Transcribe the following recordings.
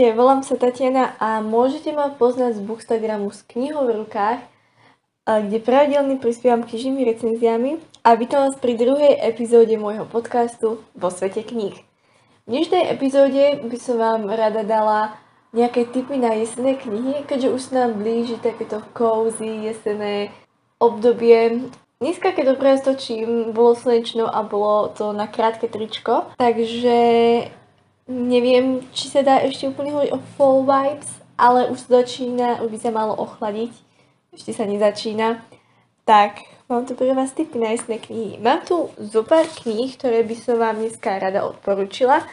Ahojte, volám sa Tatiana a môžete ma poznať z Bookstagramu s knihou v rukách, kde pravidelne prispievam knižnými recenziami a vítam vás pri druhej epizóde môjho podcastu Vo svete kníh. V dnešnej epizóde by som vám rada dala nejaké tipy na jesenné knihy, keďže už sa nám blíži takéto cozy jesenné obdobie. Dneska, keď dobre stočím, bolo slečno a bolo to na krátke tričko, takže Neviem, či sa dá ešte úplne hovoriť o fall vibes, ale už začína, už by sa malo ochladiť. Ešte sa nezačína. Tak, mám tu pre vás tipy na knihy. Mám tu zo pár kníh, ktoré by som vám dneska rada odporúčila.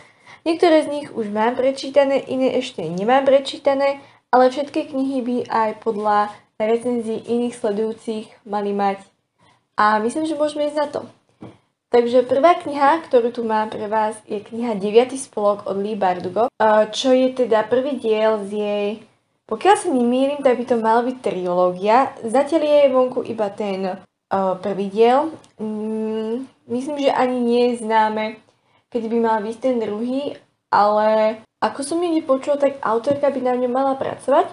Niektoré z nich už mám prečítané, iné ešte nemám prečítané, ale všetky knihy by aj podľa recenzií iných sledujúcich mali mať. A myslím, že môžeme ísť na to. Takže prvá kniha, ktorú tu mám pre vás, je kniha 9. spolok od Lee Bardugo, čo je teda prvý diel z jej... Pokiaľ sa nemýlim, tak by to mala byť trilógia. Zatiaľ je vonku iba ten prvý diel. Mm, myslím, že ani nie je známe, keď by mal byť ten druhý, ale ako som ju nepočul, tak autorka by na ňom mala pracovať.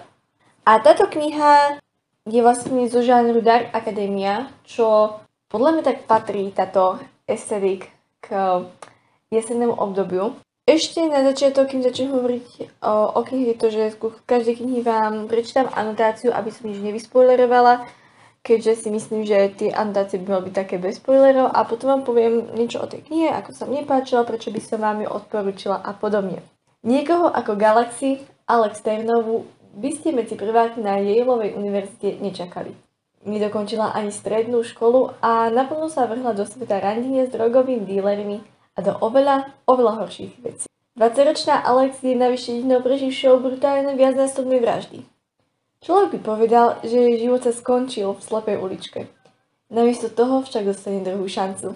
A táto kniha je vlastne zo žánru Dark Academia, čo podľa mňa tak patrí táto estetik k jesennému obdobiu. Ešte na začiatok, kým začnem hovoriť o, o knihe, to, že v každej knihy vám prečítam anotáciu, aby som nič nevyspoilerovala, keďže si myslím, že tie anotácie by mali byť také bez spoilerov a potom vám poviem niečo o tej knihe, ako sa mne páčila, prečo by som vám ju odporúčila a podobne. Niekoho ako Galaxy, Alex Ternovu by ste medzi prváky na Yaleovej univerzite nečakali nedokončila ani strednú školu a naplno sa vrhla do sveta randine s drogovými dílermi a do oveľa, oveľa horších vecí. 20-ročná Alex je navyše jedinou preživšou brutálne viacnásobnej vraždy. Človek by povedal, že jej život sa skončil v slepej uličke. Namiesto toho však dostane druhú šancu.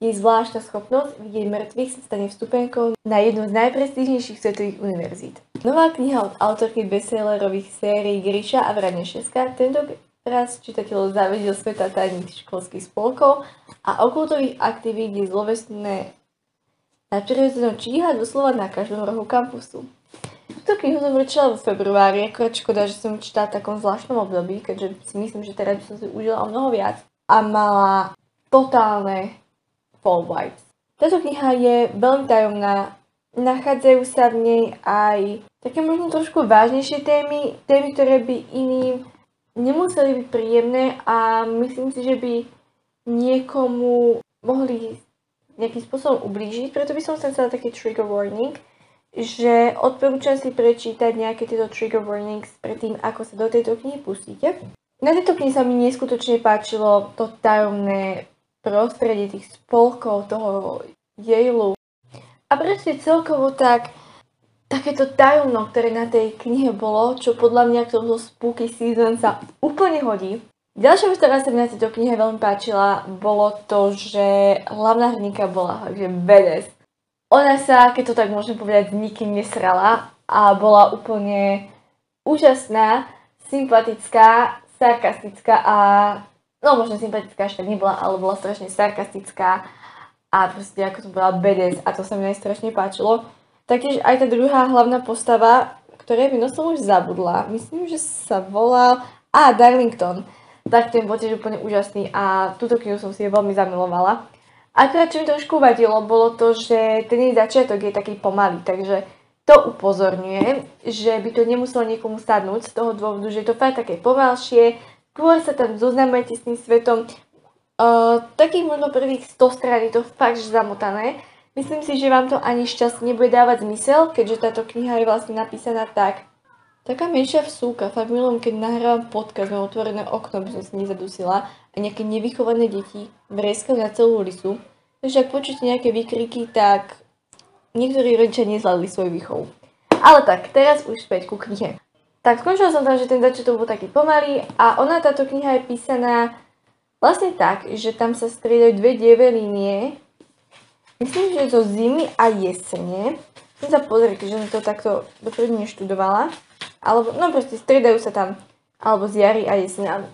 Jej zvláštna schopnosť vidieť mŕtvych sa stane vstupenkou na jednu z najprestížnejších svetových univerzít. Nová kniha od autorky bestsellerových sérií Grisha a Vrane Šeska tento Raz čitateľov zavedí do sveta tajných školských spolkov a okultových aktivít je zlovestné na prirodzenom číha doslova na každom rohu kampusu. Túto knihu som prečítala v februári, akorát škoda, že som čítala v takom zvláštnom období, keďže si myslím, že teraz by som si užila o mnoho viac a mala totálne fall vibes. Táto kniha je veľmi tajomná, nachádzajú sa v nej aj také možno trošku vážnejšie témy, témy, ktoré by iným nemuseli byť príjemné a myslím si, že by niekomu mohli nejakým spôsobom ublížiť, preto by som chcela taký trigger warning, že odporúčam si prečítať nejaké tieto trigger warnings predtým, ako sa do tejto knihy pustíte. Na tejto knihe sa mi neskutočne páčilo to tajomné prostredie tých spolkov, toho Yale. A proste celkovo tak takéto tajomno, ktoré na tej knihe bolo, čo podľa mňa k tomu spooky season sa úplne hodí. Ďalšia vec, ktorá sa mi na tejto knihe veľmi páčila, bolo to, že hlavná hrdinka bola že bedes. Ona sa, keď to tak môžem povedať, nikým nesrala a bola úplne úžasná, sympatická, sarkastická a no možno sympatická tak nebola, ale bola strašne sarkastická a proste ako to bola bedes a to sa mi najstrašne páčilo. Taktiež aj tá druhá hlavná postava, ktorej by som už zabudla, myslím, že sa volal... A, Darlington. Tak ten bol tiež úplne úžasný a túto knihu som si veľmi zamilovala. Akurát čo mi trošku vadilo, bolo to, že ten jej začiatok je taký pomalý, takže to upozorňuje, že by to nemuselo niekomu sadnúť z toho dôvodu, že je to fakt také pomalšie, skôr sa tam zoznamujete s tým svetom. Uh, takých možno prvých 100 strán je to fakt zamotané, Myslím si, že vám to ani šťast nebude dávať zmysel, keďže táto kniha je vlastne napísaná tak. Taká menšia vsúka, fakt milom, keď nahrávam podcast na otvorené okno, by som si nezadusila a nejaké nevychované deti vreskajú na celú ulicu. Takže ak počujete nejaké vykriky, tak niektorí rodičia nezvládli svoj výchov. Ale tak, teraz už späť ku knihe. Tak skončila som tam, že ten začiatok bol taký pomalý a ona, táto kniha je písaná vlastne tak, že tam sa striedajú dve dieve línie, Myslím, že zo zimy a jesene. Chcem sa pozrieť, že som to takto dopredu neštudovala. Alebo, no proste striedajú sa tam, alebo z jary a jesene.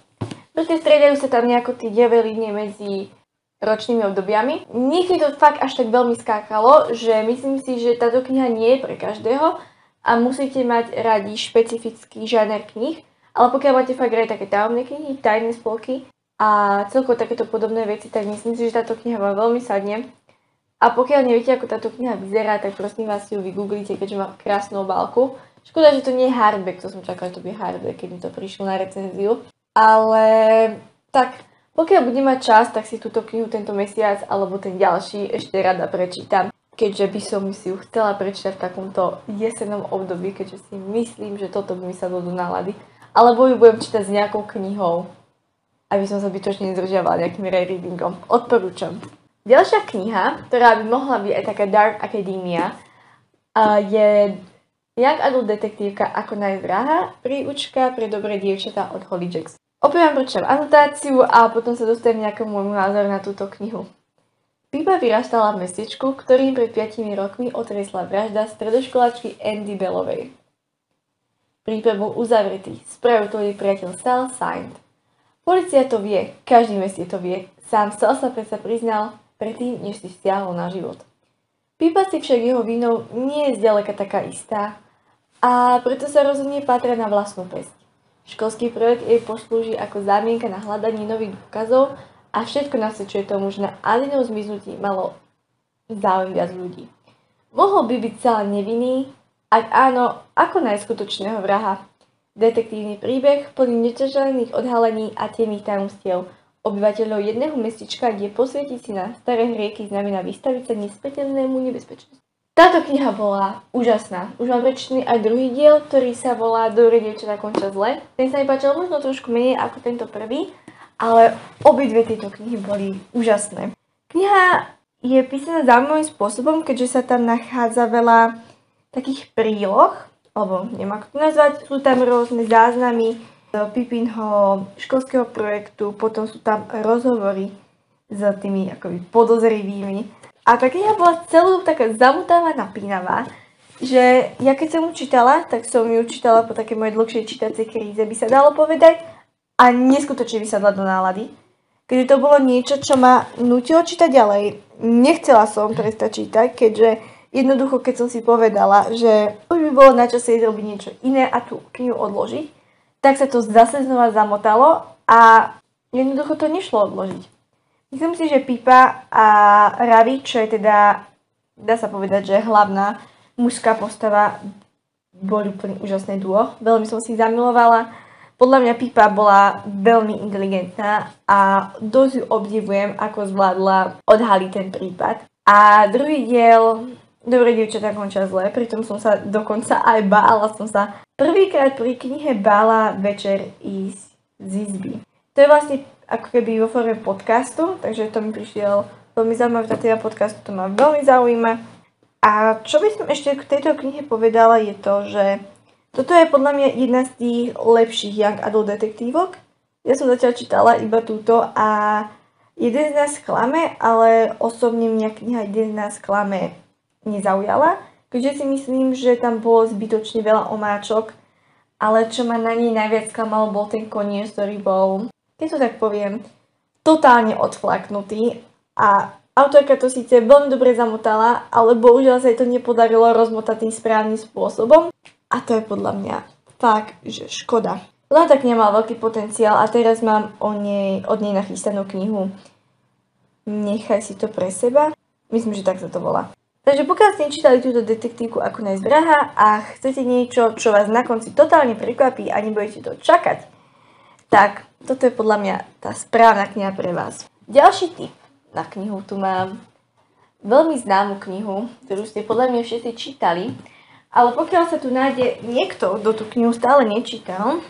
Proste striedajú sa tam nejako tie línie medzi ročnými obdobiami. Niekedy to fakt až tak veľmi skákalo, že myslím si, že táto kniha nie je pre každého, a musíte mať radi špecifický žáner knih, ale pokiaľ máte fakt radi také tajomné knihy, tajné spolky a celkovo takéto podobné veci, tak myslím si, že táto kniha vám veľmi sadne. A pokiaľ neviete, ako táto kniha vyzerá, tak prosím vás ju vygooglite, keďže má krásnu obálku. Škoda, že to nie je hardback, to som čakala, že to bude hardback, keď mi to prišlo na recenziu. Ale tak, pokiaľ budem mať čas, tak si túto knihu tento mesiac alebo ten ďalší ešte rada prečítam. Keďže by som si ju chcela prečítať v takomto jesennom období, keďže si myslím, že toto by mi sa do nálady. Alebo ju budem čítať s nejakou knihou, aby som sa bytočne nezdržiavala nejakým readingom. Odporúčam. Ďalšia kniha, ktorá by mohla byť aj taká Dark Academia, je Young Adult detektívka Ako nájsť príučka pre dobré dievčatá od Holly Jackson. Opäť vám prečítam anotáciu a potom sa dostanem nejakému môjmu názoru na túto knihu. Pipa vyrastala v mestečku, ktorým pred 5 rokmi otresla vražda stredoškoláčky Andy Bellovej. Prípad uzavretý, spravil to jej priateľ Sal Saint. Polícia to vie, každý meste to vie, sám Sal sa predsa priznal predtým, než si stiahol na život. Pipa si však jeho vinou nie je zďaleka taká istá a preto sa rozhodne pátrať na vlastnú pesť. Školský projekt jej poslúži ako zámienka na hľadanie nových dôkazov a všetko nasvedčuje tomu, že na Adinov zmiznutí malo záujem viac ľudí. Mohol by byť celá nevinný, ak áno, ako najskutočného vraha. Detektívny príbeh plný neťaželených odhalení a temných tajomstiev obyvateľov jedného mestečka, kde posvietiť si na staré hrieky znamená vystaviť sa nespetelnému nebezpečnosti. Táto kniha bola úžasná. Už mám prečítaný aj druhý diel, ktorý sa volá Dobre dievčatá končia zle. Ten sa mi páčil možno trošku menej ako tento prvý, ale obidve tieto knihy boli úžasné. Kniha je písaná zaujímavým spôsobom, keďže sa tam nachádza veľa takých príloh, alebo neviem ako to nazvať, sú tam rôzne záznamy Pipinho školského projektu, potom sú tam rozhovory s tými akoby podozrivými. A tá kniha bola celú taká zamutáva, napínavá, že ja keď som ju čítala, tak som ju čítala po také mojej dlhšej čítacej kríze, by sa dalo povedať a neskutočne vysadla do nálady. Keďže to bolo niečo, čo ma nutilo čítať ďalej. Nechcela som prestať čítať, keďže jednoducho, keď som si povedala, že už by bolo na čase robiť niečo iné a tú knihu odložiť, tak sa to zase znova zamotalo a jednoducho to nešlo odložiť. Myslím si, že Pipa a Ravi, čo je teda, dá sa povedať, že hlavná mužská postava, boli úplne úžasné duo. Veľmi som si zamilovala podľa mňa Pipa bola veľmi inteligentná a dosť ju obdivujem, ako zvládla odhaliť ten prípad. A druhý diel Dobre, dievčatá končia zle, pritom som sa dokonca aj bála, som sa prvýkrát pri knihe bála večer ísť z izby. To je vlastne ako keby vo forme podcastu, takže to mi prišiel veľmi zaujímavé, tá teda podcastu to ma veľmi zaujíma. A čo by som ešte k tejto knihe povedala je to, že toto je podľa mňa jedna z tých lepších young adult detektívok. Ja som zatiaľ čítala iba túto a jeden z nás klame, ale osobne mňa kniha jeden z nás klame nezaujala, keďže si myslím, že tam bolo zbytočne veľa omáčok, ale čo ma na nej najviac klamalo bol ten koniec, ktorý bol, keď to tak poviem, totálne odflaknutý a autorka to síce veľmi dobre zamotala, ale bohužiaľ sa jej to nepodarilo rozmotať tým správnym spôsobom a to je podľa mňa fakt, že škoda. Len tak nemal veľký potenciál a teraz mám o nej, od nej nachystanú knihu Nechaj si to pre seba. Myslím, že tak sa to volá. Takže pokiaľ ste nečítali túto detektívku ako nájsť a chcete niečo, čo vás na konci totálne prekvapí a nebudete to čakať, tak toto je podľa mňa tá správna kniha pre vás. Ďalší tip na knihu tu mám veľmi známu knihu, ktorú ste podľa mňa všetci čítali ale pokiaľ sa tu nájde niekto, kto tú knihu stále nečítal,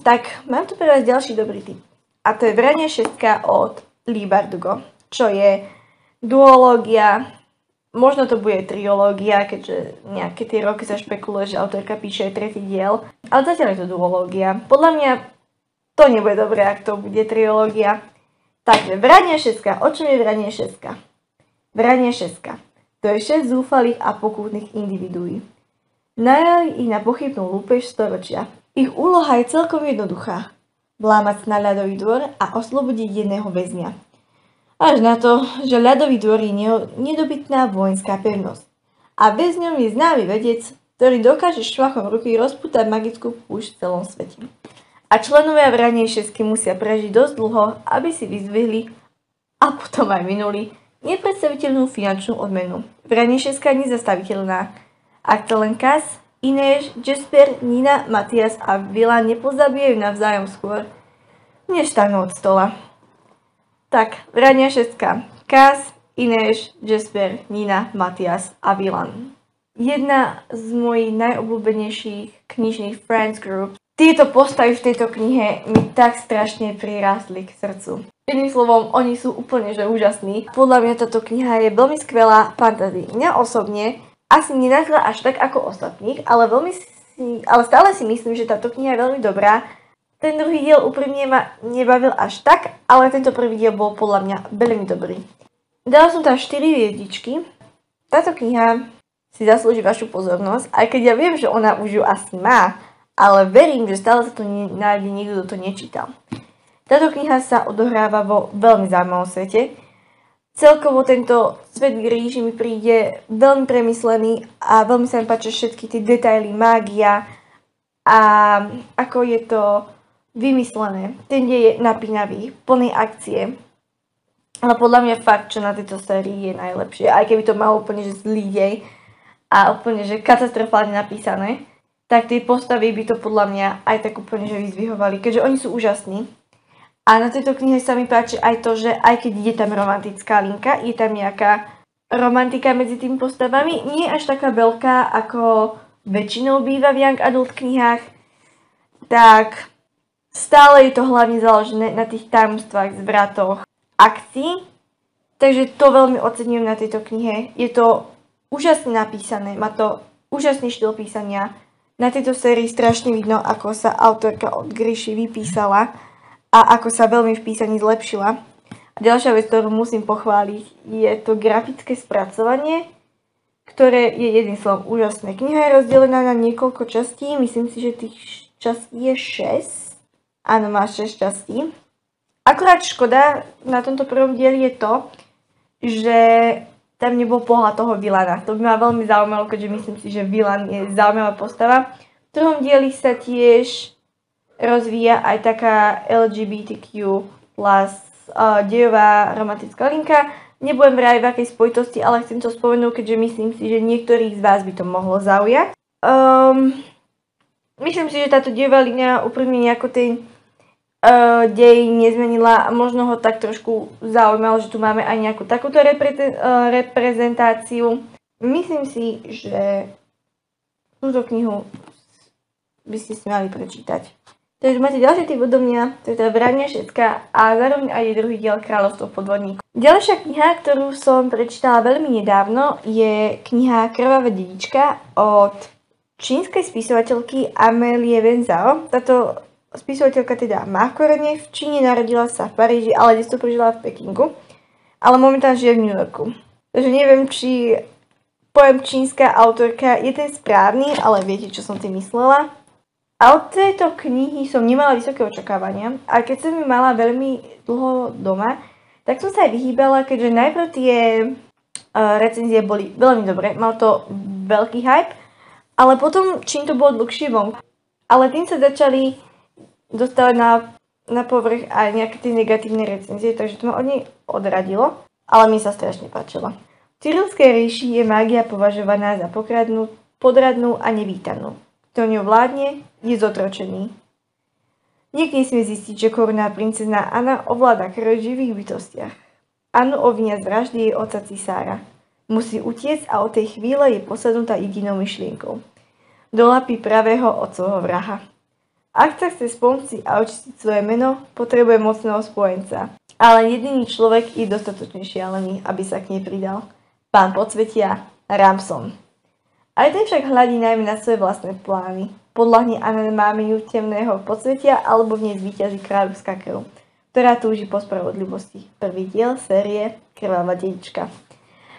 tak mám tu pre vás ďalší dobrý tip. A to je Vranie šestka od Lee Bardugo, čo je duológia, možno to bude triológia, keďže nejaké tie roky sa špekuluje, že autorka píše aj tretí diel, ale zatiaľ je to duológia. Podľa mňa to nebude dobré, ak to bude triológia. Takže Vranie šestka. O čom je Vranie šestka? Vranie šestka. To je 6 zúfalých a pokútnych individuí. Najali ich na pochybnú lúpež storočia. Ich úloha je celkom jednoduchá. Vlámať na ľadový dvor a oslobodiť jedného väzňa. Až na to, že ľadový dvor je nedobytná vojenská pevnosť. A väzňom je známy vedec ktorý dokáže švachom ruky rozputať magickú púšť v celom svete. A členovia šesky musia prežiť dosť dlho, aby si vyzvihli a potom aj minuli nepredstaviteľnú finančnú odmenu. Vranie šeska je nezastaviteľná. Ak to len Kas, Inés, Jasper, Nina, Matias a Vila nepozabijajú navzájom skôr, než stanú od stola. Tak, vrania šestka. Kas, Inés, Jasper, Nina, Matias a Vilan. Jedna z mojich najobľúbenejších knižných friends group. Tieto postavy v tejto knihe mi tak strašne prirastli k srdcu. Jedným slovom, oni sú úplne že úžasní. Podľa mňa táto kniha je veľmi skvelá fantasy. Mňa osobne asi nenazla až tak ako ostatných, ale veľmi si, ale stále si myslím, že táto kniha je veľmi dobrá. Ten druhý diel úprimne ma nebavil až tak, ale tento prvý diel bol podľa mňa veľmi dobrý. Dala som tam 4 hviezdičky. Táto kniha si zaslúži vašu pozornosť, aj keď ja viem, že ona už ju asi má, ale verím, že stále sa to nájde niekto, kto to nečítal. Táto kniha sa odohráva vo veľmi zaujímavom svete. Celkovo tento svet ríži mi príde veľmi premyslený a veľmi sa mi páčia všetky tie detaily, mágia a ako je to vymyslené. Ten deň je napínavý, plný akcie, ale podľa mňa fakt, čo na tejto sérii je najlepšie, aj keby to malo úplne že zlý dej a úplne že katastrofálne napísané, tak tie postavy by to podľa mňa aj tak úplne že vyzvihovali, keďže oni sú úžasní. A na tejto knihe sa mi páči aj to, že aj keď je tam romantická linka, je tam nejaká romantika medzi tými postavami, nie až taká veľká, ako väčšinou býva v Young Adult knihách, tak stále je to hlavne založené na tých tajomstvách, zvratoch akcií, takže to veľmi ocením na tejto knihe. Je to úžasne napísané, má to úžasný štýl písania. Na tejto sérii strašne vidno, ako sa autorka od Gryši vypísala a ako sa veľmi v písaní zlepšila. A ďalšia vec, ktorú musím pochváliť, je to grafické spracovanie, ktoré je jedným slovom úžasné. Kniha je rozdelená na niekoľko častí, myslím si, že tých častí je 6. Áno, má 6 častí. Akurát škoda na tomto prvom dieli je to, že tam nebol pohľad toho Vilana. To by ma veľmi zaujímalo, keďže myslím si, že Vilan je zaujímavá postava. V druhom dieli sa tiež rozvíja aj taká LGBTQ plus uh, dejová romantická linka. Nebudem vraj v akej spojitosti, ale chcem to spomenúť, keďže myslím si, že niektorých z vás by to mohlo zaujať. Um, myslím si, že táto dejová línia úprimne nejako ten uh, dej nezmenila a možno ho tak trošku zaujímalo, že tu máme aj nejakú takúto repre- uh, reprezentáciu. Myslím si, že túto knihu by ste si mali prečítať. Takže máte ďalšie typ odo mňa, to je teda Vrania všetka a zároveň aj druhý diel Kráľovstvo podvodníkov. Ďalšia kniha, ktorú som prečítala veľmi nedávno, je kniha Krvavá dedička od čínskej spisovateľky Amélie Wenzao. Táto spisovateľka teda má korene v Číne, narodila sa v Paríži, ale dnes prežila v Pekingu, ale momentálne žije v New Yorku. Takže neviem, či pojem čínska autorka je ten správny, ale viete, čo som tým myslela. A od tejto knihy som nemala vysoké očakávania a keď som ju mala veľmi dlho doma, tak som sa aj vyhýbala, keďže najprv tie uh, recenzie boli veľmi dobré, mal to veľký hype, ale potom, čím to bolo dlhšie vonku, ale tým sa začali dostávať na, na povrch aj nejaké tie negatívne recenzie, takže to ma od nej odradilo, ale mi sa strašne páčilo. V Cyrilskej ríši je mágia považovaná za pokradnú, podradnú a nevítanú. Kto ňu vládne, je zotročený. Niekde sme zistiť, že korunná princezná Anna ovláda krv živých bytostiach. Anu obvinia z vraždy jej oca cisára. Musí utiecť a od tej chvíle je posadnutá jedinou myšlienkou. Do lapy pravého otcovho vraha. Ak sa chce spomci a očistiť svoje meno, potrebuje mocného spojenca. Ale jediný človek je dostatočne šialený, aby sa k nej pridal. Pán podsvetia, Ramson. Aj ten však hľadí najmä na svoje vlastné plány. Podľahne ju temného podsvetia alebo v nej zvýťazí kráľovská krv, ktorá túži po spravodlivosti. Prvý diel série Krvavá dedička.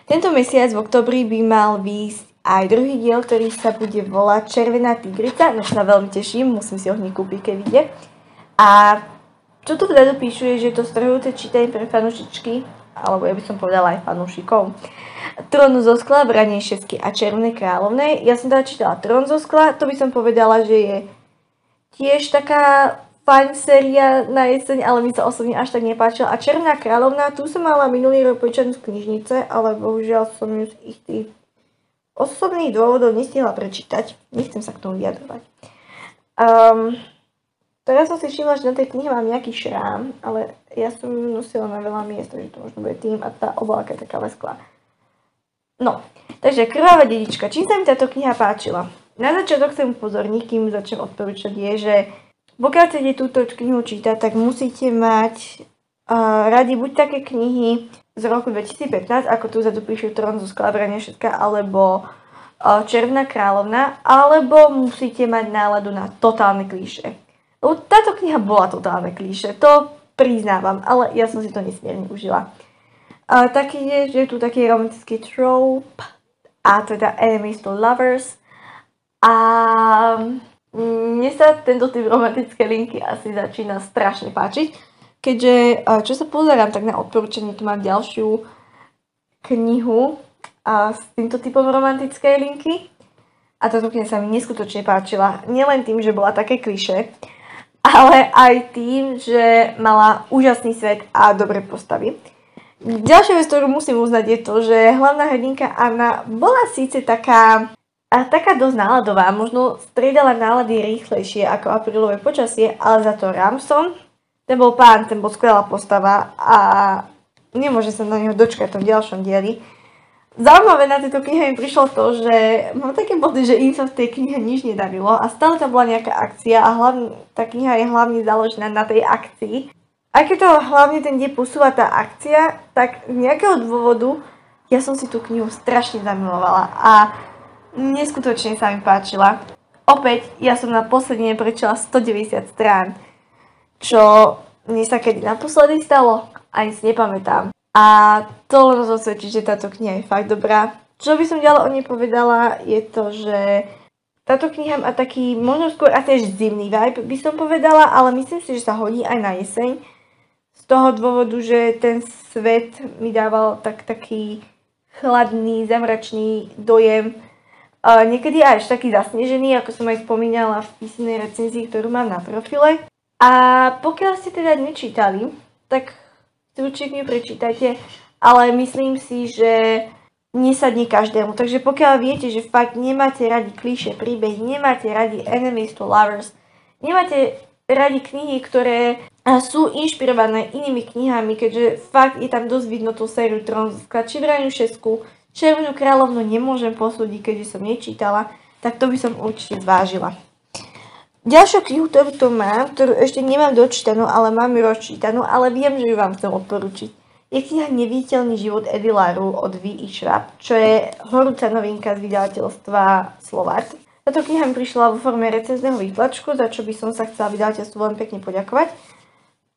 Tento mesiac v oktobri by mal výjsť aj druhý diel, ktorý sa bude volať Červená tigrica, no sa veľmi teším, musím si ho hneď kúpiť, keď vyjde. A čo tu vledu píšu je, že to strhujúce čítanie pre fanúšičky alebo ja by som povedala aj fanúšikov. Trón zo skla, Branie šesky a Červenej kráľovnej. Ja som teda čítala Trón zo skla, to by som povedala, že je tiež taká fajn séria na jeseň, ale mi sa osobne až tak nepáčila. A Černá kráľovná, tu som mala minulý rok počať z knižnice, ale bohužiaľ som ju z ich tých osobných dôvodov nestihla prečítať. Nechcem sa k tomu vyjadrovať. Um, teraz som si všimla, že na tej knihe mám nejaký šrám, ale ja som ju nosila na veľa miest, takže to možno bude tým a tá obálka je taká lesklá. No, takže Krvavá dedička. Čím sa mi táto kniha páčila? Na začiatok chcem upozorniť, kým začnem odporúčať, je, že pokiaľ chcete túto knihu čítať, tak musíte mať uh, radi buď také knihy z roku 2015, ako tu zadu píšu Trón zo sklabrania všetka, alebo uh, Červná kráľovna, alebo musíte mať náladu na totálne klíše. Táto kniha bola totálne klíše, to priznávam, ale ja som si to nesmierne užila. Uh, taký je, že je tu taký romantický trope, a teda enemies to lovers. A mne sa tento typ romantické linky asi začína strašne páčiť, keďže čo sa pozerám, tak na odporúčanie tu mám ďalšiu knihu a s týmto typom romantickej linky. A táto kniha sa mi neskutočne páčila. Nielen tým, že bola také kliše, ale aj tým, že mala úžasný svet a dobré postavy. Ďalšia vec, ktorú musím uznať, je to, že hlavná hrdinka Anna bola síce taká a taká dosť náladová, možno striedala nálady rýchlejšie ako aprílové počasie, ale za to Ramson, ten bol pán, ten bol skvelá postava a nemôže sa na neho dočkať v tom ďalšom dieli. Zaujímavé na tejto knihe mi prišlo to, že mám také body, že im sa v tej knihe nič nedarilo a stále tam bola nejaká akcia a hlavne, tá kniha je hlavne založená na tej akcii. Aj keď to hlavne ten deň posúva tá akcia, tak z nejakého dôvodu ja som si tú knihu strašne zamilovala a Neskutočne sa mi páčila. Opäť, ja som na posledne prečila 190 strán, čo mne sa kedy naposledy stalo, ani si nepamätám. A to len zasvedčí, že táto kniha je fakt dobrá. Čo by som ďalej o nej povedala, je to, že táto kniha má taký možno skôr asi až zimný vibe, by som povedala, ale myslím si, že sa hodí aj na jeseň. Z toho dôvodu, že ten svet mi dával tak taký chladný, zamračný dojem, Uh, niekedy až taký zasnežený, ako som aj spomínala v písanej recenzii, ktorú mám na profile. A pokiaľ ste teda nečítali, tak si určite prečítajte, ale myslím si, že nesadne každému. Takže pokiaľ viete, že fakt nemáte radi klíše príbeh, nemáte radi enemies to lovers, nemáte radi knihy, ktoré sú inšpirované inými knihami, keďže fakt je tam dosť vidno tú sériu Tronska, či Vraniu šesku, Červenú kráľovnu nemôžem posúdiť, keďže som nečítala, tak to by som určite zvážila. Ďalšiu knihu, ktorú to mám, ktorú ešte nemám dočítanú, ale mám ju rozčítanú, ale viem, že ju vám chcem odporučiť. Je kniha Neviditeľný život Edy od V. Schwab, čo je horúca novinka z vydavateľstva Slovart. Táto kniha mi prišla vo forme recenzného výtlačku, za čo by som sa chcela vydavateľstvu veľmi pekne poďakovať.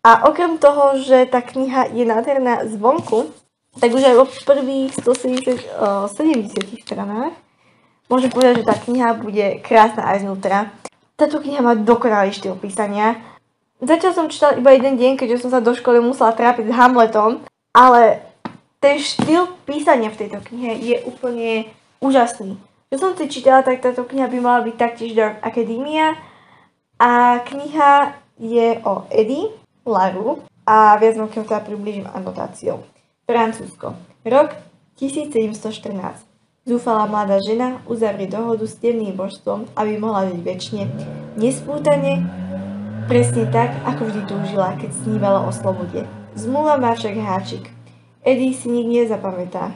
A okrem toho, že tá kniha je nádherná zvonku, tak už aj vo prvých 170 70 stranách môžem povedať, že tá kniha bude krásna aj znútra. Táto kniha má dokonalý štýl písania. Začal som čítať iba jeden deň, keďže som sa do školy musela trápiť s Hamletom, ale ten štýl písania v tejto knihe je úplne úžasný. Čo som si čítala, tak táto kniha by mala byť taktiež Dark Academia a kniha je o Eddie Laru a viac vám teda približím anotáciou. Francúzsko. Rok 1714. Zúfala mladá žena uzavrie dohodu s temným božstvom, aby mohla žiť väčšine, nespútane, presne tak, ako vždy túžila, keď snívala o slobode. Zmluva má však háčik. Eddie si nik nezapamätá.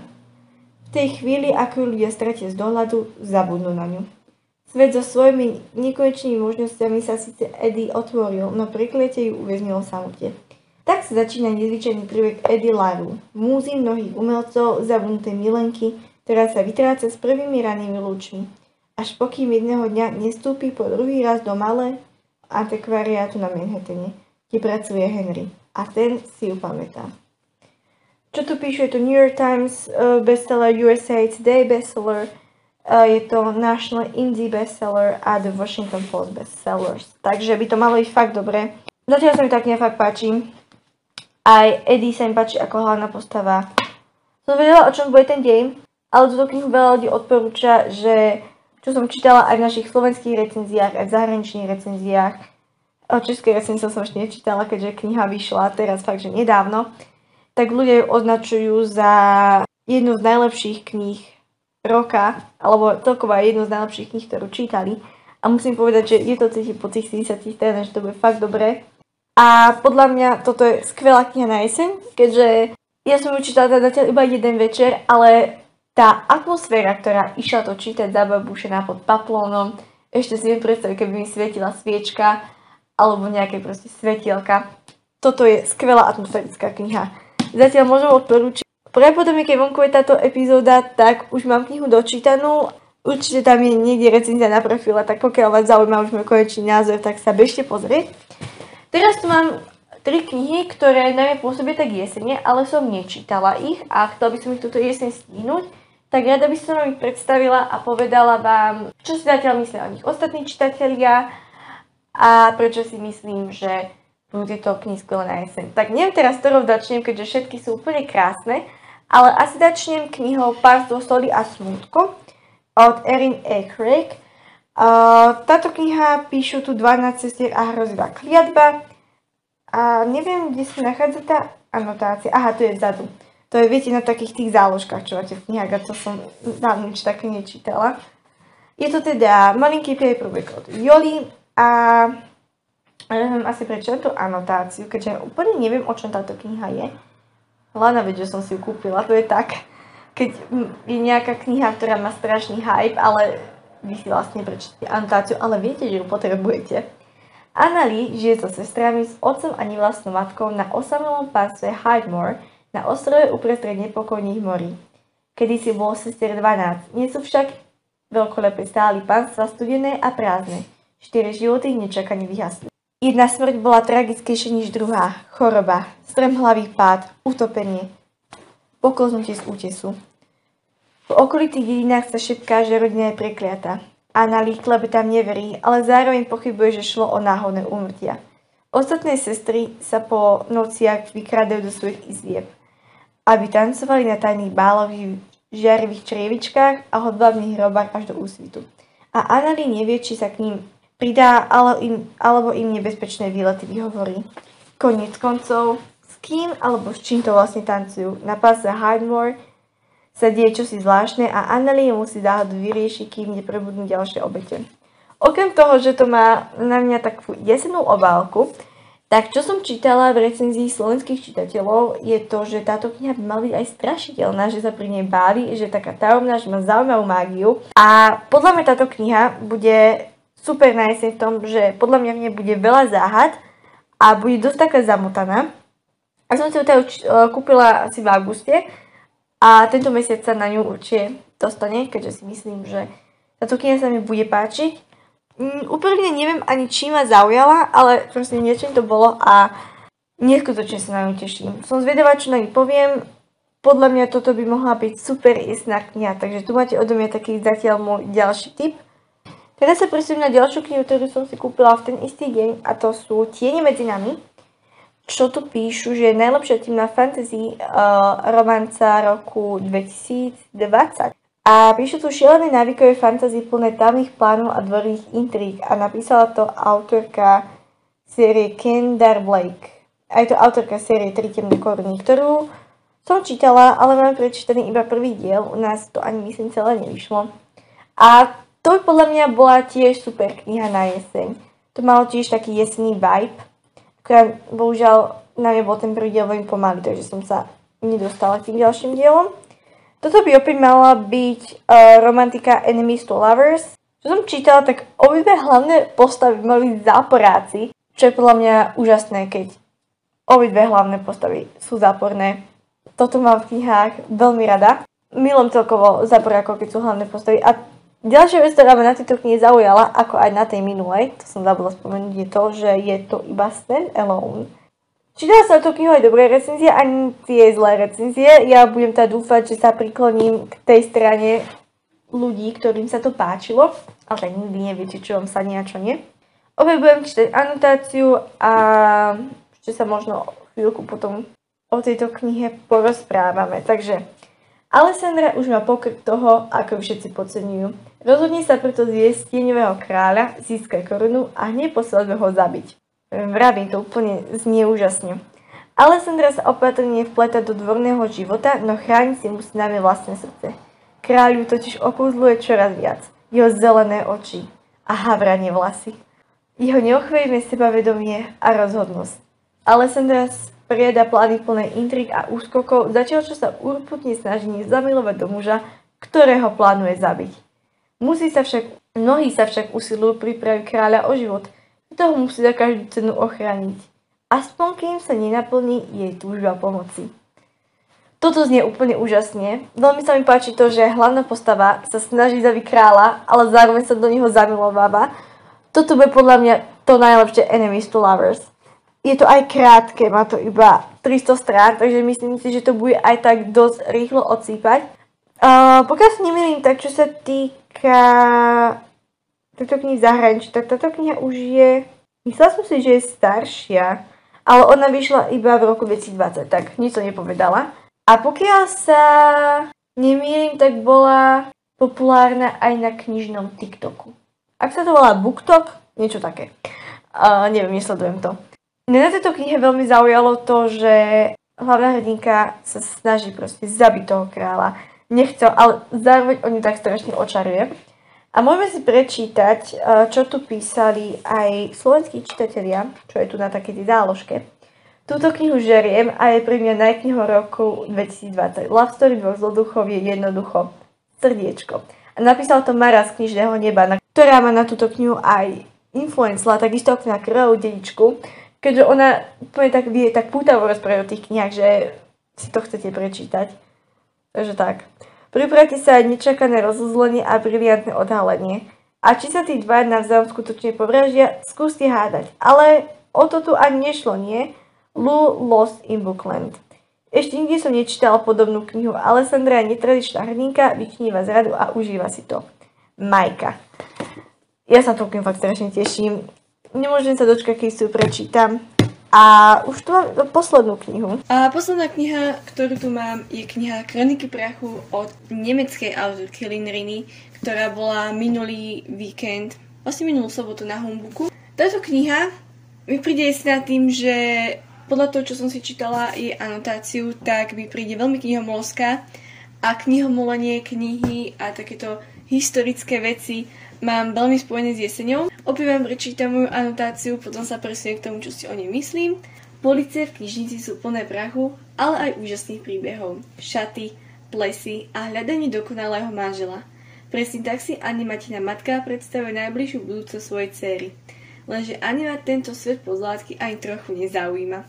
V tej chvíli, ako ju ľudia stratia z dohľadu, zabudnú na ňu. Svet so svojimi nekonečnými možnosťami sa síce Eddie otvoril, no prekliete ju uväznilo samote. Tak sa začína nezvyčajný príbeh Eddie Laru, múzy mnohých umelcov, zabudnutej milenky, ktorá sa vytráca s prvými ranými lúčmi. Až pokým jedného dňa nestúpi po druhý raz do malé antikvariátu na Manhattane, kde pracuje Henry. A ten si ju pamätá. Čo tu píšu, je to New York Times uh, bestseller, USA Today bestseller, uh, je to National Indie bestseller a The Washington Post bestsellers. Takže by to malo ísť fakt dobre. Zatiaľ sa mi tak nefakt páči. Aj Eddie sa mi páči ako hlavná postava. Som vedela, o čom bude ten dej, ale túto knihu veľa ľudí odporúča, že čo som čítala aj v našich slovenských recenziách, aj v zahraničných recenziách. O českej recenzie som ešte nečítala, keďže kniha vyšla teraz fakt, že nedávno. Tak ľudia ju označujú za jednu z najlepších kníh roka, alebo celkovo jednu z najlepších kníh, ktorú čítali. A musím povedať, že je to cítiť po tých 70 stranách, že to bude fakt dobré. A podľa mňa toto je skvelá kniha na jeseň, keďže ja som ju čítala teda iba jeden večer, ale tá atmosféra, ktorá išla to čítať zababušená pod paplónom, ešte si viem predstaviť, keby mi svietila sviečka alebo nejaké proste svetielka. Toto je skvelá atmosférická kniha. Zatiaľ môžem odporúčiť. Pravdepodobne, keď vonku je táto epizóda, tak už mám knihu dočítanú. Určite tam je niekde recenzia na profile, tak pokiaľ vás zaujíma už môj konečný názor, tak sa bežte pozrieť. Teraz tu mám tri knihy, ktoré na mňa pôsobia tak jesene, ale som nečítala ich a chcela by som ich túto jeseň stihnúť. Tak rada by som vám ich predstavila a povedala vám, čo si zatiaľ myslia o nich ostatní čitatelia a prečo si myslím, že budú tieto knihy skvelé na jeseň. Tak neviem teraz, ktorou začnem, keďže všetky sú úplne krásne, ale asi začnem knihou Párstvo soli a smutko od Erin A. Craig. Táto kniha píšu tu 12 sestier a hrozivá kliatba. A neviem, kde sa nachádza tá anotácia. Aha, tu je vzadu. To je, viete, na takých tých záložkách, čo máte v knihách, a to som dávno nič také nečítala. Je to teda malinký paperback od Joli a neviem asi prečo tú anotáciu, keďže úplne neviem, o čom táto kniha je. Hlavná vec, že som si ju kúpila, to je tak, keď je nejaká kniha, ktorá má strašný hype, ale vy si vlastne prečítate anotáciu, ale viete, že ju potrebujete. Annali žije so sestrami, s otcom a nevlastnou matkou na osamelom pánstve Hydemore na ostrove uprestred nepokojných morí. Kedy si bolo sestier 12, nie sú však veľkolepé stáli pánstva studené a prázdne. Štyri životy nečakane vyhasli. Jedna smrť bola tragickejšia než druhá. Choroba, stremhlavý pád, utopenie, poklznutie z útesu. V okolitých dedinách sa šepká, že rodina je prekliata. Anna Líklebe tam neverí, ale zároveň pochybuje, že šlo o náhodné úmrtia. Ostatné sestry sa po nociach vykradajú do svojich izieb, aby tancovali na tajných bálových žiarivých črievičkách a hodbavných hrobách až do úsvitu. A Annali nevie, či sa k ním pridá, ale im, alebo im nebezpečné výlety vyhovorí. Koniec koncov, s kým alebo s čím to vlastne tancujú. Na páse Hardmore sa deje čosi zvláštne a Annelie musí záhadu vyriešiť, kým neprebudnú ďalšie obete. Okrem toho, že to má na mňa takú jesenú obálku, tak čo som čítala v recenzii slovenských čitateľov je to, že táto kniha by mala byť aj strašiteľná, že sa pri nej báli, že taká tajomná, že má zaujímavú mágiu. A podľa mňa táto kniha bude super na v tom, že podľa mňa v nej bude veľa záhad a bude dosť taká zamotaná. A som si ju teda kúpila asi v auguste a tento mesiac sa na ňu určite dostane, keďže si myslím, že táto kniha sa mi bude páčiť. Mm, neviem ani čím ma zaujala, ale proste niečím to bolo a neskutočne sa na ňu teším. Som zvedavá, čo na ňu poviem. Podľa mňa toto by mohla byť super jesná kniha, takže tu máte odo mňa taký zatiaľ môj ďalší tip. Teraz sa presúdim na ďalšiu knihu, ktorú som si kúpila v ten istý deň a to sú Tiene medzi nami čo tu píšu, že je najlepšia temná fantasy uh, romanca roku 2020. A píšu tu šialené návykové fantasy plné tamných plánov a dvorných intríg a napísala to autorka série Kendar Blake. A je to autorka série Tri temné koruny, ktorú som čítala, ale mám prečítaný iba prvý diel, u nás to ani myslím celé nevyšlo. A to podľa mňa bola tiež super kniha na jeseň. To malo tiež taký jesenný vibe ktorá bohužiaľ na mňa bol ten prvý diel veľmi pomalý, takže som sa nedostala k tým ďalším dielom. Toto by opäť mala byť uh, romantika Enemies to Lovers. Čo som čítala, tak obidve hlavné postavy mali záporáci, čo je podľa mňa úžasné, keď obidve hlavné postavy sú záporné. Toto mám v knihách veľmi rada. Milom celkovo záporákov, keď sú hlavné postavy. A Ďalšia vec, ktorá ma na tejto knihe zaujala, ako aj na tej minulej, to som zabudla spomenúť, je to, že je to iba stand alone. Čítala sa o tú knihu aj dobré recenzie, ani tie zlé recenzie. Ja budem teda dúfať, že sa prikloním k tej strane ľudí, ktorým sa to páčilo, ale tak nikdy neviete, čo vám sadne a čo nie. Opäť budem čítať anotáciu a ešte sa možno chvíľku potom o tejto knihe porozprávame. Takže Alessandra už má pokrk toho, ako všetci podceňujú. Rozhodne sa preto zviesť tieňového kráľa, získať korunu a hneď posledne ho zabiť. Vravím, to úplne znie úžasne. Alessandra sa opatrne vpleta do dvorného života, no chrániť si musí najmä vlastné srdce. Kráľu totiž okúzluje čoraz viac. Jeho zelené oči a havranie vlasy. Jeho neochvejné sebavedomie a rozhodnosť. Alessandra sprieda plány plné intrik a úskokov, zatiaľ čo sa urputne snaží zamilovať do muža, ktorého plánuje zabiť. Musí sa však, mnohí sa však usilujú pripraviť kráľa o život, toho musí za každú cenu ochrániť. Aspoň kým sa nenaplní jej túžba pomoci. Toto znie úplne úžasne. Veľmi sa mi páči to, že hlavná postava sa snaží zabiť kráľa, ale zároveň sa do neho zamilováva. Toto bude podľa mňa to najlepšie enemies to lovers. Je to aj krátke, má to iba 300 strán, takže myslím si, že to bude aj tak dosť rýchlo odsýpať. Uh, pokiaľ si nemýlim, tak čo sa týka tejto knihy zahraničí, tak táto kniha už je, myslela som si, že je staršia, ale ona vyšla iba v roku 2020, tak nič to nepovedala. A pokiaľ sa nemýlim, tak bola populárna aj na knižnom TikToku. Ak sa to volá BookTok, niečo také. Uh, neviem, nesledujem to. Mne na tejto knihe veľmi zaujalo to, že hlavná hrdinka sa snaží proste zabiť toho kráľa. Nechcel, ale zároveň oni tak strašne očaruje. A môžeme si prečítať, čo tu písali aj slovenskí čitatelia, čo je tu na takej záložke. Túto knihu žeriem a je pre mňa najkniho roku 2020. Love Story dvoch zloduchov je jednoducho srdiečko. A napísal to Mara z knižného neba, ktorá má na túto knihu aj influencela, takisto ako na krvavú dedičku, keďže ona úplne tak vie tak pútavo rozprávať o tých knihách, že si to chcete prečítať. Takže tak. Pripravte sa aj nečakané rozuzlenie a briliantné odhalenie. A či sa tí dva navzájom skutočne povraždia, skúste hádať. Ale o to tu ani nešlo, nie? Lou Lost in Bookland. Ešte nikdy som nečítala podobnú knihu. Alessandra netradičná hrdinka, vyčníva z radu a užíva si to. Majka. Ja sa to fakt strašne teším. Nemôžem sa dočkať, keď si ju prečítam. A už tu mám poslednú knihu. A posledná kniha, ktorú tu mám, je kniha Kroniky prachu od nemeckej autorky Lynn Rini, ktorá bola minulý víkend, vlastne minulú sobotu na Humbuku. Táto kniha mi príde si tým, že podľa toho, čo som si čítala jej anotáciu, tak mi príde veľmi knihomolská a knihomolenie knihy a takéto historické veci mám veľmi spojené s jeseňou. Vám prečítam moju anotáciu, potom sa presuniem k tomu, čo si o nej myslím. Police v knižnici sú plné prachu, ale aj úžasných príbehov. Šaty, plesy a hľadanie dokonalého manžela. Presne tak si animatina matka predstavuje najbližšiu budúcnosť svojej céry. Lenže Anima tento svet pozlátky ani trochu nezaujíma.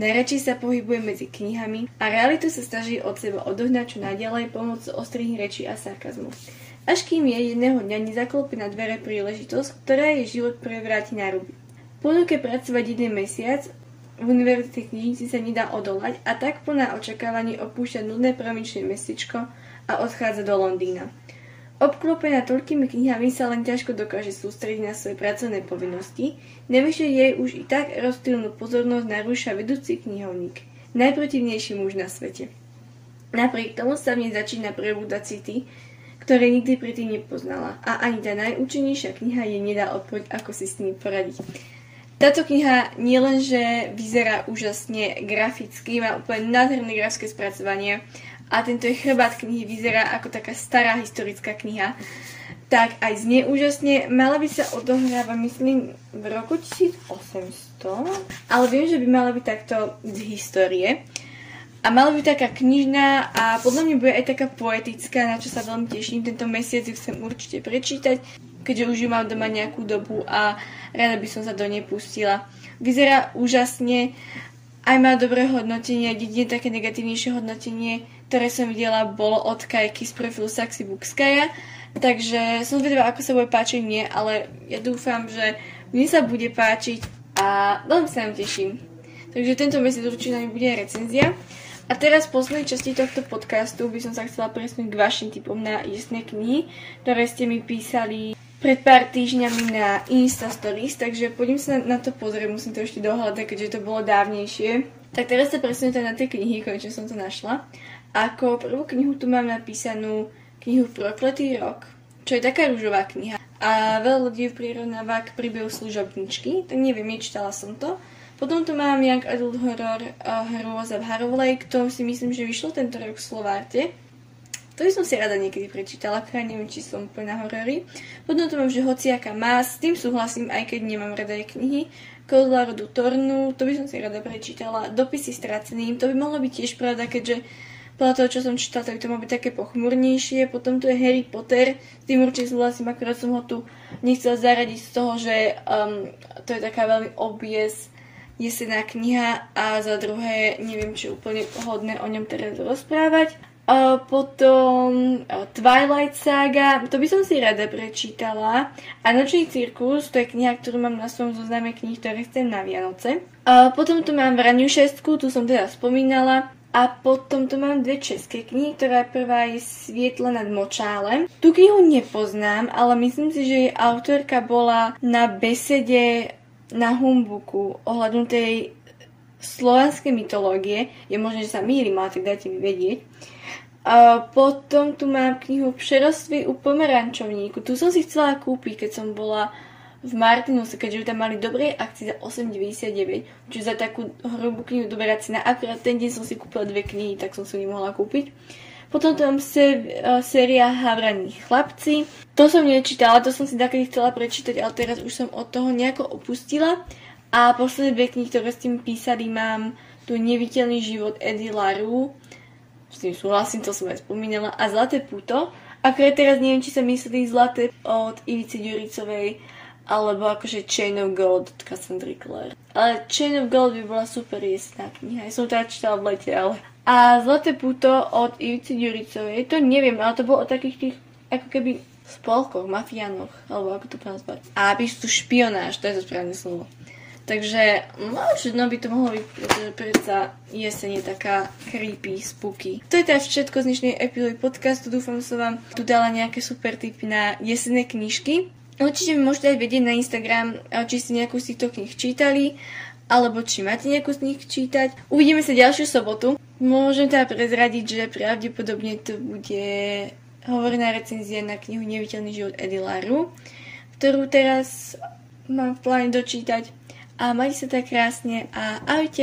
Najradšej sa pohybuje medzi knihami a realitu sa snaží od seba odohnať čo najďalej pomocou ostrých rečí a sarkazmu. Až kým je jedného dňa nezaklope na dvere príležitosť, ktorá jej život prevráti na ruby. Ponuke pracovať jeden mesiac v univerzitnej knižnici sa nedá odolať a tak plná očakávaní opúšťa nudné provinčné mestečko a odchádza do Londýna. Obklopená toľkými knihami sa len ťažko dokáže sústrediť na svoje pracovné povinnosti, nevyše jej už i tak rozptýlnú pozornosť narúša vedúci knihovník, najprotivnejší muž na svete. Napriek tomu sa v nej začína prebúdať city, ktoré nikdy predtým nepoznala a ani tá najúčinnejšia kniha jej nedá odpoveď, ako si s nimi poradiť. Táto kniha nielenže vyzerá úžasne graficky, má úplne nádherné grafické spracovanie, a tento je chrbát knihy vyzerá ako taká stará historická kniha, tak aj znie úžasne. Mala by sa odohrávať, myslím, v roku 1800, ale viem, že by mala byť takto z histórie. A mala byť taká knižná a podľa mňa bude aj taká poetická, na čo sa veľmi teším. Tento mesiac ju chcem určite prečítať, keďže už ju mám doma nejakú dobu a rada by som sa do nej pustila. Vyzerá úžasne, aj má dobré hodnotenie, jedine také negatívnejšie hodnotenie ktoré som videla, bolo od Kajky z profilu Saxy Bookskaja. Takže som zvedavá, ako sa bude páčiť mne, ale ja dúfam, že mne sa bude páčiť a veľmi sa vám teším. Takže tento mesiac určite bude recenzia. A teraz v poslednej časti tohto podcastu by som sa chcela presnúť k vašim typom na jesné knihy, ktoré ste mi písali pred pár týždňami na Insta Stories, takže poďme sa na to pozrieť, musím to ešte dohľadať, keďže to bolo dávnejšie. Tak teraz sa presunete na tie knihy, konečne som to našla. Ako prvú knihu tu mám napísanú knihu Prokletý rok, čo je taká rúžová kniha. A veľa ľudí prirovnáva k príbehu služobničky, tak neviem, nečítala som to. Potom tu mám Young Adult Horror uh, Hrôza v Harovlej, to si myslím, že vyšlo tento rok v Slovárte. To by som si rada niekedy prečítala, ktorá neviem, či som úplne horory. Potom tu mám, že hociaká má, s tým súhlasím, aj keď nemám rada aj knihy. Kozla rodu Tornu, to by som si rada prečítala. Dopisy straceným, to by mohlo byť tiež pravda, keďže podľa toho, čo som čítala, tak to má byť také pochmurnejšie. Potom tu je Harry Potter, s tým určite súhlasím, akorát som ho tu nechcela zaradiť z toho, že um, to je taká veľmi obvies jesená kniha a za druhé neviem, či je úplne hodné o ňom teraz rozprávať. A potom Twilight Saga, to by som si rada prečítala. A Nočný cirkus, to je kniha, ktorú mám na svojom zozname kníh, ktoré chcem na Vianoce. A potom tu mám Vraniu šestku, tu som teda spomínala. A potom tu mám dve české knihy, ktorá prvá je Svietlo nad močálem. Tu knihu nepoznám, ale myslím si, že jej autorka bola na besede na Humbuku ohľadom tej slovanskej mytológie. Je možné, že sa mýlim, ale tak dajte mi vedieť. A potom tu mám knihu Přeroství u pomerančovníku. Tu som si chcela kúpiť, keď som bola v Martinuse, keďže tam mali dobré akcie za 8,99. Čiže za takú hrubú knihu dobrá cena. Akurát ten deň som si kúpila dve knihy, tak som si nemohla kúpiť. Potom mám se, uh, séria Havraní chlapci. To som nečítala, to som si takedy chcela prečítať, ale teraz už som od toho nejako opustila. A posledné dve knihy, ktoré s tým písali, mám tu Neviteľný život Eddie Laru s tým súhlasím, to som aj spomínala, a Zlaté puto. Akorát teraz neviem, či sa myslí Zlaté od Ivice Ďuricovej, alebo akože Chain of Gold od Cassandry Clare. Ale Chain of Gold by bola super jesná kniha, ja som to čítala v lete, ale... A Zlaté puto od Ivice Ďuricovej, to neviem, ale to bolo o takých tých, ako keby spolkoch, mafiánoch, alebo ako to nazvať. A píšu tu špionáž, to je to správne slovo. Takže možno by to mohlo byť, pretože predsa jeseň je taká creepy, spooky. To je teda všetko z dnešnej epizódy podcastu. Dúfam, som vám tu dala nejaké super tipy na jesenné knižky. Určite mi môžete aj vedieť na Instagram, či ste nejakú z týchto knih čítali, alebo či máte nejakú z nich čítať. Uvidíme sa ďalšiu sobotu. Môžem teda prezradiť, že pravdepodobne to bude hovorená recenzia na knihu Neviteľný život Edilaru, ktorú teraz mám v pláne dočítať a majte sa tak krásne a ahojte.